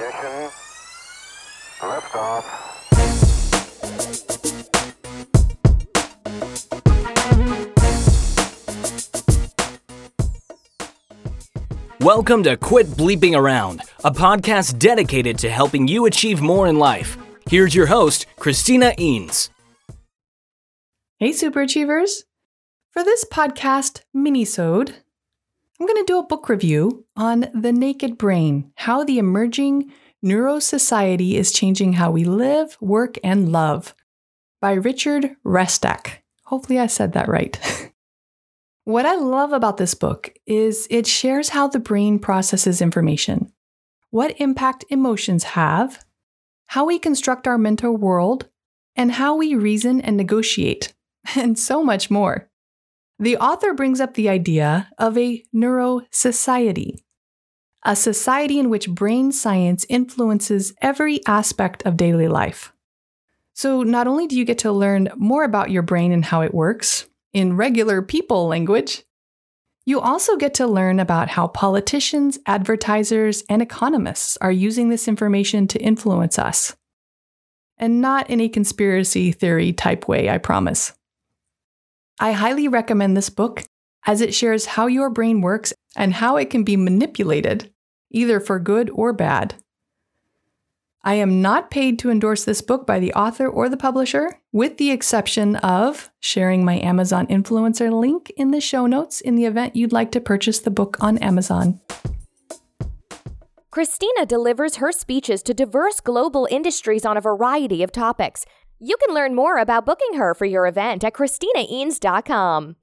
ignition. Welcome to Quit Bleeping Around, a podcast dedicated to helping you achieve more in life. Here's your host, Christina Eanes. Hey, Superachievers! For this podcast minisode. I'm going to do a book review on The Naked Brain, how the emerging neurosociety is changing how we live, work, and love by Richard Restak. Hopefully, I said that right. what I love about this book is it shares how the brain processes information, what impact emotions have, how we construct our mental world, and how we reason and negotiate, and so much more. The author brings up the idea of a neuro society, a society in which brain science influences every aspect of daily life. So, not only do you get to learn more about your brain and how it works in regular people language, you also get to learn about how politicians, advertisers, and economists are using this information to influence us. And not in a conspiracy theory type way, I promise. I highly recommend this book as it shares how your brain works and how it can be manipulated, either for good or bad. I am not paid to endorse this book by the author or the publisher, with the exception of sharing my Amazon influencer link in the show notes in the event you'd like to purchase the book on Amazon. Christina delivers her speeches to diverse global industries on a variety of topics. You can learn more about booking her for your event at ChristinaEanes.com.